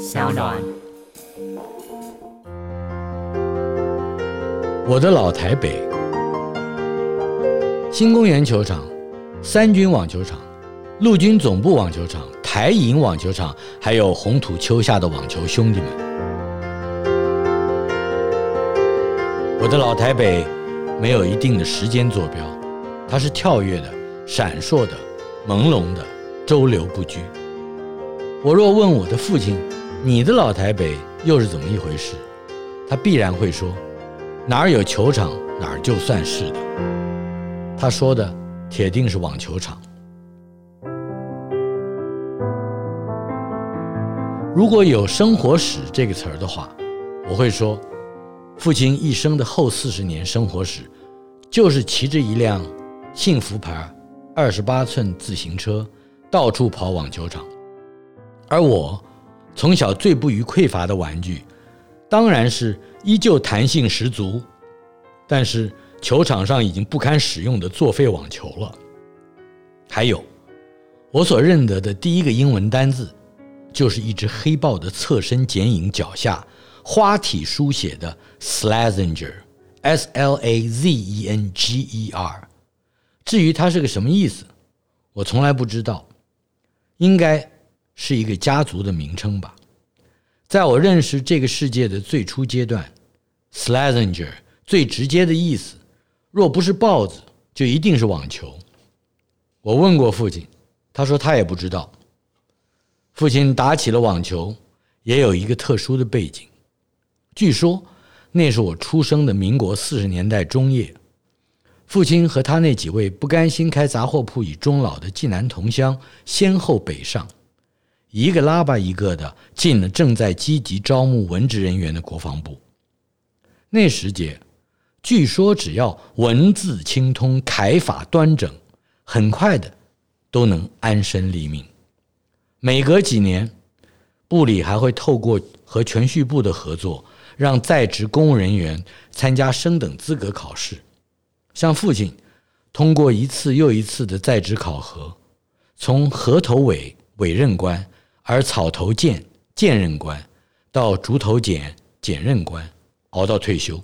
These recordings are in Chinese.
小暖。我的老台北，新公园球场、三军网球场、陆军总部网球场、台银网球场，还有红土丘下的网球兄弟们。我的老台北没有一定的时间坐标，它是跳跃的、闪烁的、朦胧的、周流不居。我若问我的父亲，你的老台北又是怎么一回事？他必然会说。哪儿有球场，哪儿就算是的。他说的铁定是网球场。如果有生活史这个词儿的话，我会说，父亲一生的后四十年生活史，就是骑着一辆幸福牌二十八寸自行车到处跑网球场。而我从小最不于匮乏的玩具，当然是。依旧弹性十足，但是球场上已经不堪使用的作废网球了。还有，我所认得的第一个英文单字，就是一只黑豹的侧身剪影脚下花体书写的 Slazenger，S-L-A-Z-E-N-G-E-R。至于它是个什么意思，我从来不知道，应该是一个家族的名称吧。在我认识这个世界的最初阶段，Slazenger 最直接的意思，若不是豹子，就一定是网球。我问过父亲，他说他也不知道。父亲打起了网球，也有一个特殊的背景。据说那是我出生的民国四十年代中叶，父亲和他那几位不甘心开杂货铺以终老的济南同乡先后北上。一个拉巴一个的进了正在积极招募文职人员的国防部。那时节，据说只要文字清通、楷法端正，很快的都能安身立命。每隔几年，部里还会透过和銓叙部的合作，让在职公务人员参加升等资格考试。像父亲，通过一次又一次的在职考核，从河头委委任官。而草头荐荐任官，到竹头剪剪任官，熬到退休。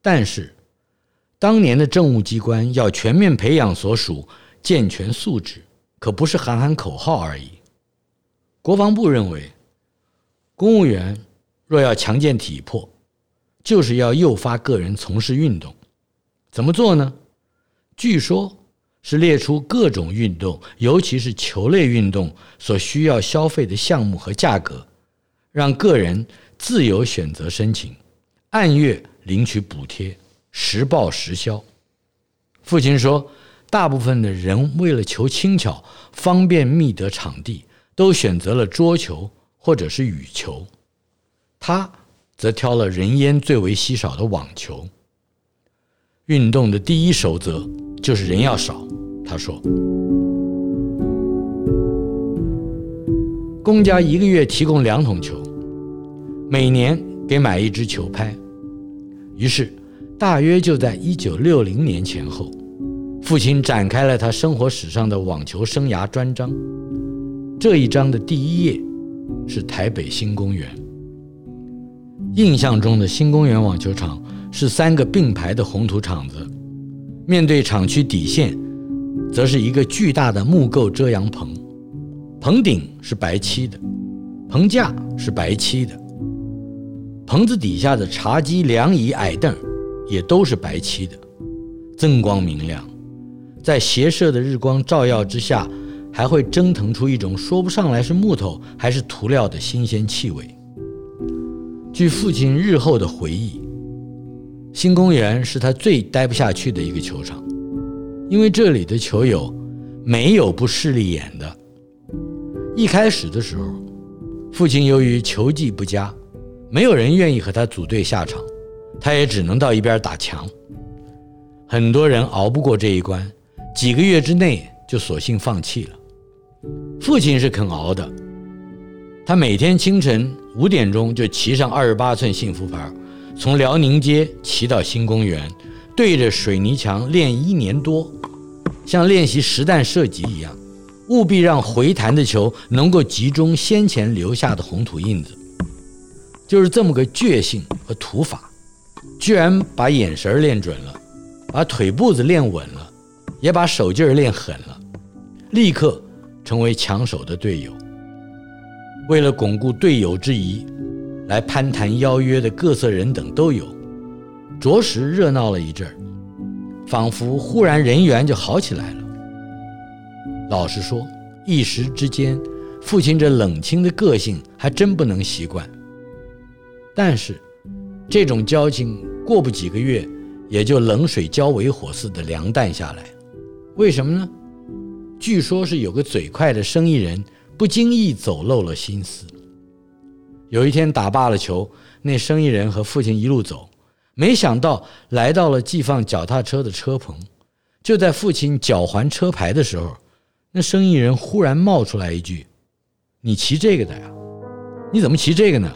但是，当年的政务机关要全面培养所属健全素质，可不是喊喊口号而已。国防部认为，公务员若要强健体魄，就是要诱发个人从事运动。怎么做呢？据说。是列出各种运动，尤其是球类运动所需要消费的项目和价格，让个人自由选择申请，按月领取补贴，实报实销。父亲说，大部分的人为了求轻巧、方便觅得场地，都选择了桌球或者是羽球，他则挑了人烟最为稀少的网球。运动的第一守则就是人要少。他说：“公家一个月提供两桶球，每年给买一支球拍。于是，大约就在一九六零年前后，父亲展开了他生活史上的网球生涯专章。这一章的第一页是台北新公园。印象中的新公园网球场是三个并排的红土场子，面对场区底线。”则是一个巨大的木构遮阳棚，棚顶是白漆的，棚架是白漆的，棚子底下的茶几、凉椅、矮凳也都是白漆的，锃光明亮，在斜射的日光照耀之下，还会蒸腾出一种说不上来是木头还是涂料的新鲜气味。据父亲日后的回忆，新公园是他最待不下去的一个球场。因为这里的球友没有不势利眼的。一开始的时候，父亲由于球技不佳，没有人愿意和他组队下场，他也只能到一边打墙。很多人熬不过这一关，几个月之内就索性放弃了。父亲是肯熬的，他每天清晨五点钟就骑上二十八寸幸福牌，从辽宁街骑到新公园。对着水泥墙练一年多，像练习实弹射击一样，务必让回弹的球能够集中先前留下的红土印子。就是这么个倔性和土法，居然把眼神练准了，把腿步子练稳了，也把手劲儿练狠了，立刻成为抢手的队友。为了巩固队友之谊，来攀谈邀约的各色人等都有，着实热闹了一阵儿，仿佛忽然人缘就好起来了。老实说，一时之间，父亲这冷清的个性还真不能习惯。但是，这种交情过不几个月，也就冷水浇为火似的凉淡下来。为什么呢？据说是有个嘴快的生意人不经意走漏了心思。有一天打罢了球，那生意人和父亲一路走，没想到来到了寄放脚踏车的车棚。就在父亲缴还车牌的时候，那生意人忽然冒出来一句：“你骑这个的呀？你怎么骑这个呢？”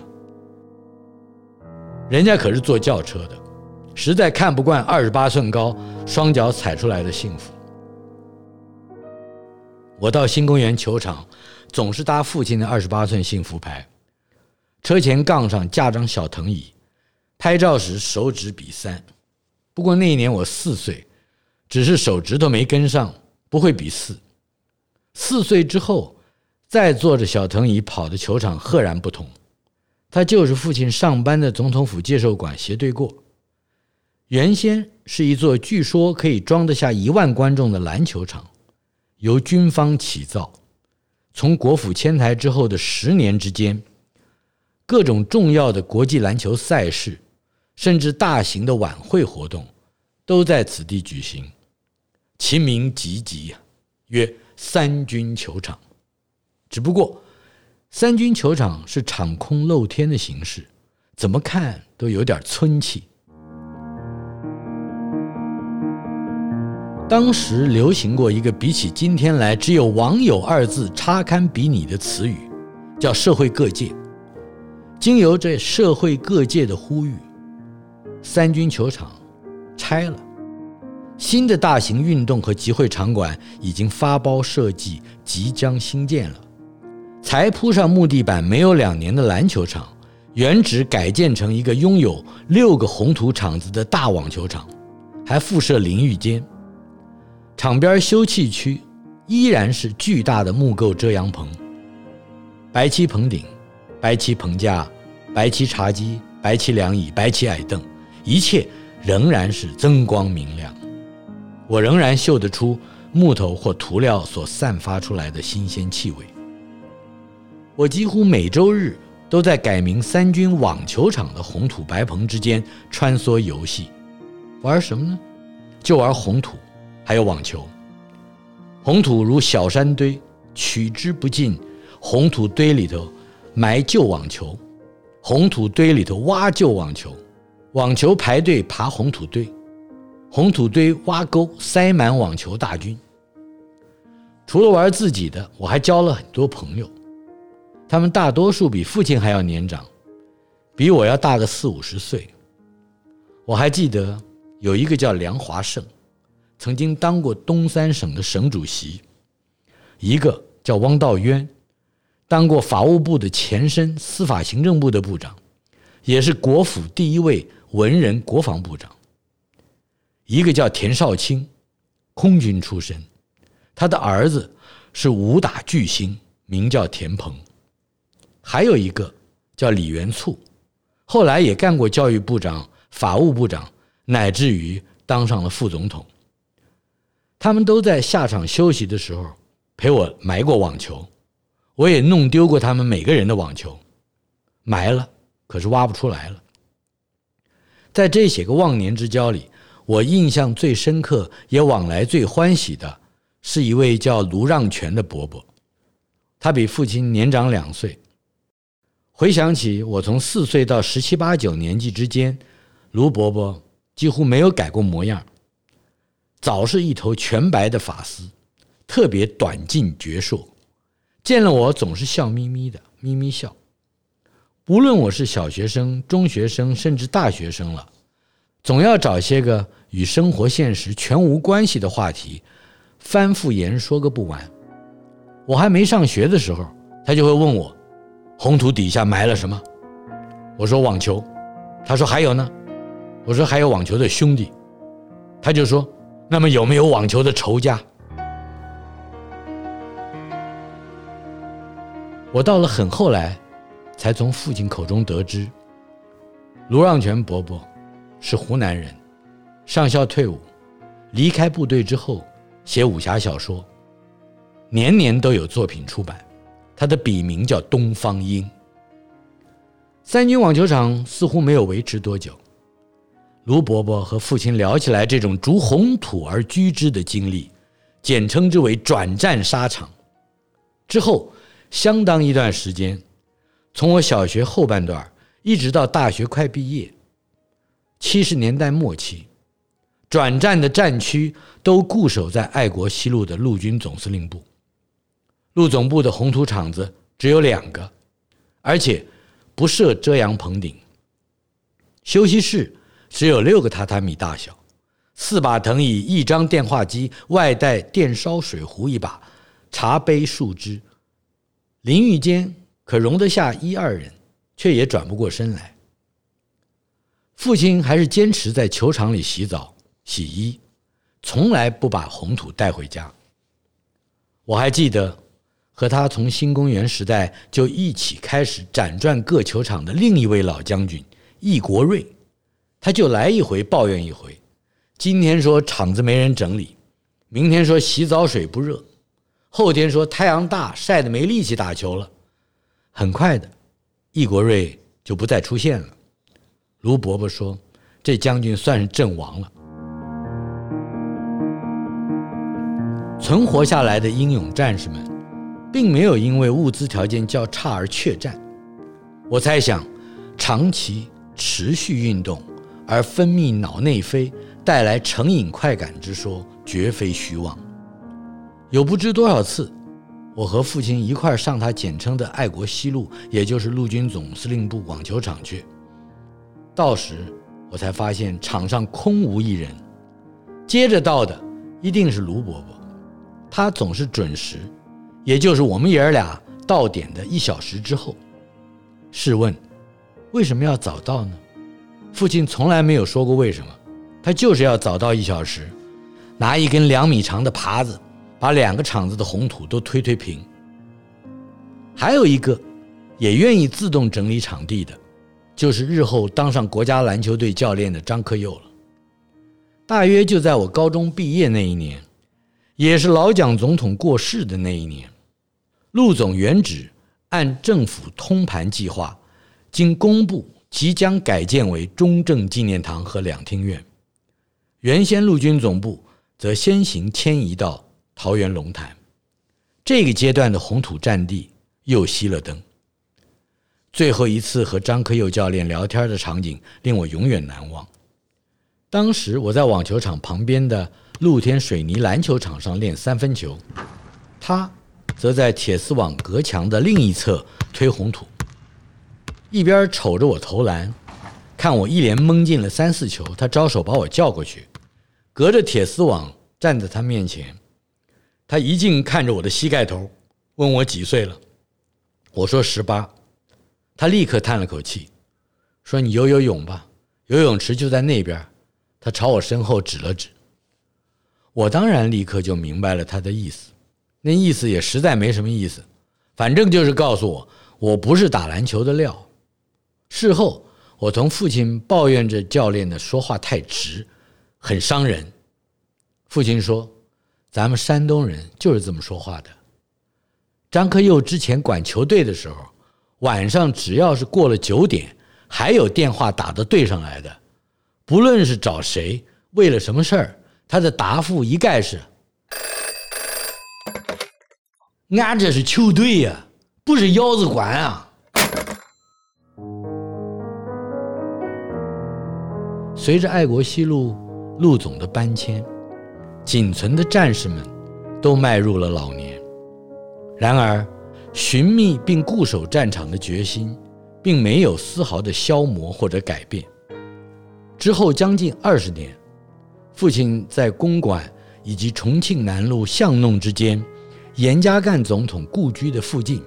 人家可是坐轿车的，实在看不惯二十八寸高、双脚踩出来的幸福。我到新公园球场，总是搭父亲的二十八寸幸福牌，车前杠上架张小藤椅，拍照时手指比三。不过那一年我四岁，只是手指头没跟上，不会比四。四岁之后，再坐着小藤椅跑的球场赫然不同。他就是父亲上班的总统府介寿馆斜对过，原先是一座据说可以装得下一万观众的篮球场，由军方起造。从国府迁台之后的十年之间，各种重要的国际篮球赛事，甚至大型的晚会活动，都在此地举行，其名籍籍，曰三军球场。只不过。三军球场是场空露天的形式，怎么看都有点村气。当时流行过一个比起今天来只有“网友”二字差堪比拟的词语，叫“社会各界”。经由这社会各界的呼吁，三军球场拆了，新的大型运动和集会场馆已经发包设计，即将兴建了。才铺上木地板没有两年的篮球场，原址改建成一个拥有六个红土场子的大网球场，还附设淋浴间。场边休憩区依然是巨大的木构遮阳棚，白漆棚顶，白漆棚架，白漆茶几，白漆凉椅，白漆矮凳，一切仍然是增光明亮。我仍然嗅得出木头或涂料所散发出来的新鲜气味。我几乎每周日都在改名三军网球场的红土白棚之间穿梭游戏，玩什么呢？就玩红土，还有网球。红土如小山堆，取之不尽。红土堆里头埋旧网球，红土堆里头挖旧网球，网球排队爬红土堆，红土堆挖沟塞满网球大军。除了玩自己的，我还交了很多朋友。他们大多数比父亲还要年长，比我要大个四五十岁。我还记得有一个叫梁华胜，曾经当过东三省的省主席；一个叫汪道渊，当过法务部的前身司法行政部的部长，也是国府第一位文人国防部长；一个叫田少卿，空军出身，他的儿子是武打巨星，名叫田鹏。还有一个叫李元簇，后来也干过教育部长、法务部长，乃至于当上了副总统。他们都在下场休息的时候陪我埋过网球，我也弄丢过他们每个人的网球，埋了，可是挖不出来了。在这些个忘年之交里，我印象最深刻也往来最欢喜的，是一位叫卢让权的伯伯，他比父亲年长两岁。回想起我从四岁到十七八九年纪之间，卢伯伯几乎没有改过模样，早是一头全白的发丝，特别短劲矍鑠，见了我总是笑眯眯的，眯眯笑。无论我是小学生、中学生，甚至大学生了，总要找些个与生活现实全无关系的话题，翻复言说个不完。我还没上学的时候，他就会问我，红土底下埋了什么？我说网球。他说还有呢。我说还有网球的兄弟。他就说，那么有没有网球的仇家？我到了很后来，才从父亲口中得知，卢让权伯伯是湖南人，上校退伍，离开部队之后写武侠小说，年年都有作品出版。他的笔名叫东方英。三军网球场似乎没有维持多久，卢伯伯和父亲聊起来这种逐红土而居之的经历，简称之为“转战沙场”。之后。相当一段时间，从我小学后半段一直到大学快毕业，七十年代末期，转战的战区都固守在爱国西路的陆军总司令部。陆总部的红土场子只有两个，而且不设遮阳棚顶。休息室只有六个榻榻米大小，四把藤椅，一张电话机，外带电烧水壶一把，茶杯数只。淋浴间可容得下一二人，却也转不过身来。父亲还是坚持在球场里洗澡、洗衣，从来不把红土带回家。我还记得和他从新公园时代就一起开始辗转各球场的另一位老将军易国瑞，他就来一回抱怨一回，今天说场子没人整理，明天说洗澡水不热。后天说太阳大，晒得没力气打球了。很快的，易国瑞就不再出现了。卢伯伯说：“这将军算是阵亡了。”存活下来的英勇战士们，并没有因为物资条件较差而怯战。我猜想，长期持续运动而分泌脑内啡，带来成瘾快感之说，绝非虚妄。有不知多少次，我和父亲一块上他简称的爱国西路，也就是陆军总司令部网球场去。到时我才发现场上空无一人。接着到的一定是卢伯伯，他总是准时，也就是我们爷儿俩到点的一小时之后。试问，为什么要早到呢？父亲从来没有说过为什么，他就是要早到一小时，拿一根两米长的耙子。把两个厂子的红土都推推平。还有一个，也愿意自动整理场地的，就是日后当上国家篮球队教练的张克佑了。大约就在我高中毕业那一年，也是老蒋总统过世的那一年，陆总原址按政府通盘计划，经公布即将改建为中正纪念堂和两厅院。原先陆军总部则先行迁移到。桃园龙潭，这个阶段的红土战地又熄了灯。最后一次和张克佑教练聊天的场景令我永远难忘。当时我在网球场旁边的露天水泥篮球场上练三分球，他则在铁丝网隔墙的另一侧推红土，一边瞅着我投篮，看我一连蒙进了三四球，他招手把我叫过去，隔着铁丝网站在他面前。他一进看着我的膝盖头，问我几岁了。我说十八。他立刻叹了口气，说：“你游游泳吧，游泳池就在那边。”他朝我身后指了指。我当然立刻就明白了他的意思，那意思也实在没什么意思，反正就是告诉我我不是打篮球的料。事后，我同父亲抱怨着教练的说话太直，很伤人。父亲说。咱们山东人就是这么说话的。张克佑之前管球队的时候，晚上只要是过了九点，还有电话打到队上来的，不论是找谁，为了什么事儿，他的答复一概是：“俺这是球队呀，不是窑子馆啊。”随着爱国西路陆总的搬迁。仅存的战士们都迈入了老年，然而寻觅并固守战场的决心并没有丝毫的消磨或者改变。之后将近二十年，父亲在公馆以及重庆南路巷弄之间，严家淦总统故居的附近，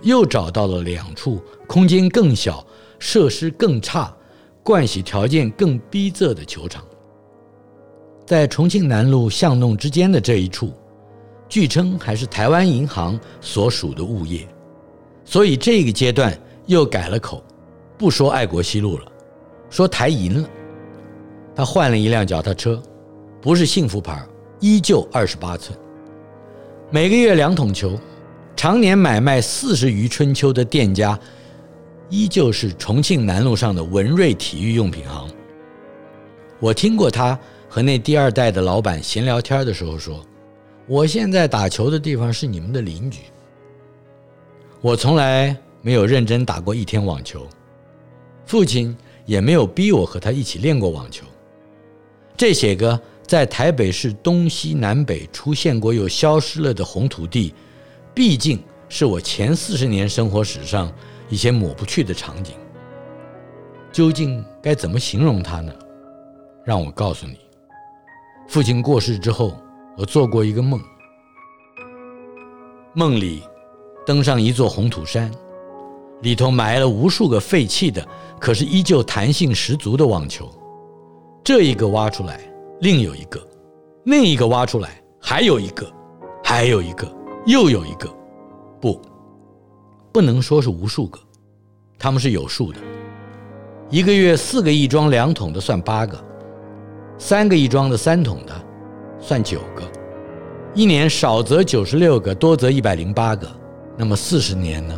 又找到了两处空间更小、设施更差、盥洗条件更逼仄的球场。在重庆南路巷弄之间的这一处，据称还是台湾银行所属的物业，所以这个阶段又改了口，不说爱国西路了，说台银了。他换了一辆脚踏车，不是幸福牌，依旧二十八寸，每个月两桶球，常年买卖四十余春秋的店家，依旧是重庆南路上的文瑞体育用品行。我听过他和那第二代的老板闲聊天的时候说：“我现在打球的地方是你们的邻居。”我从来没有认真打过一天网球，父亲也没有逼我和他一起练过网球。这些个在台北市东西南北出现过又消失了的红土地，毕竟是我前四十年生活史上一些抹不去的场景。究竟该怎么形容它呢？让我告诉你，父亲过世之后，我做过一个梦，梦里登上一座红土山，里头埋了无数个废弃的，可是依旧弹性十足的网球。这一个挖出来，另有一个；另一个挖出来，还有一个，还有一个，又有一个。不，不能说是无数个，他们是有数的。一个月四个一装两桶的算八个，三个一装的三桶的算九个，一年少则九十六个，多则一百零八个。那么四十年呢？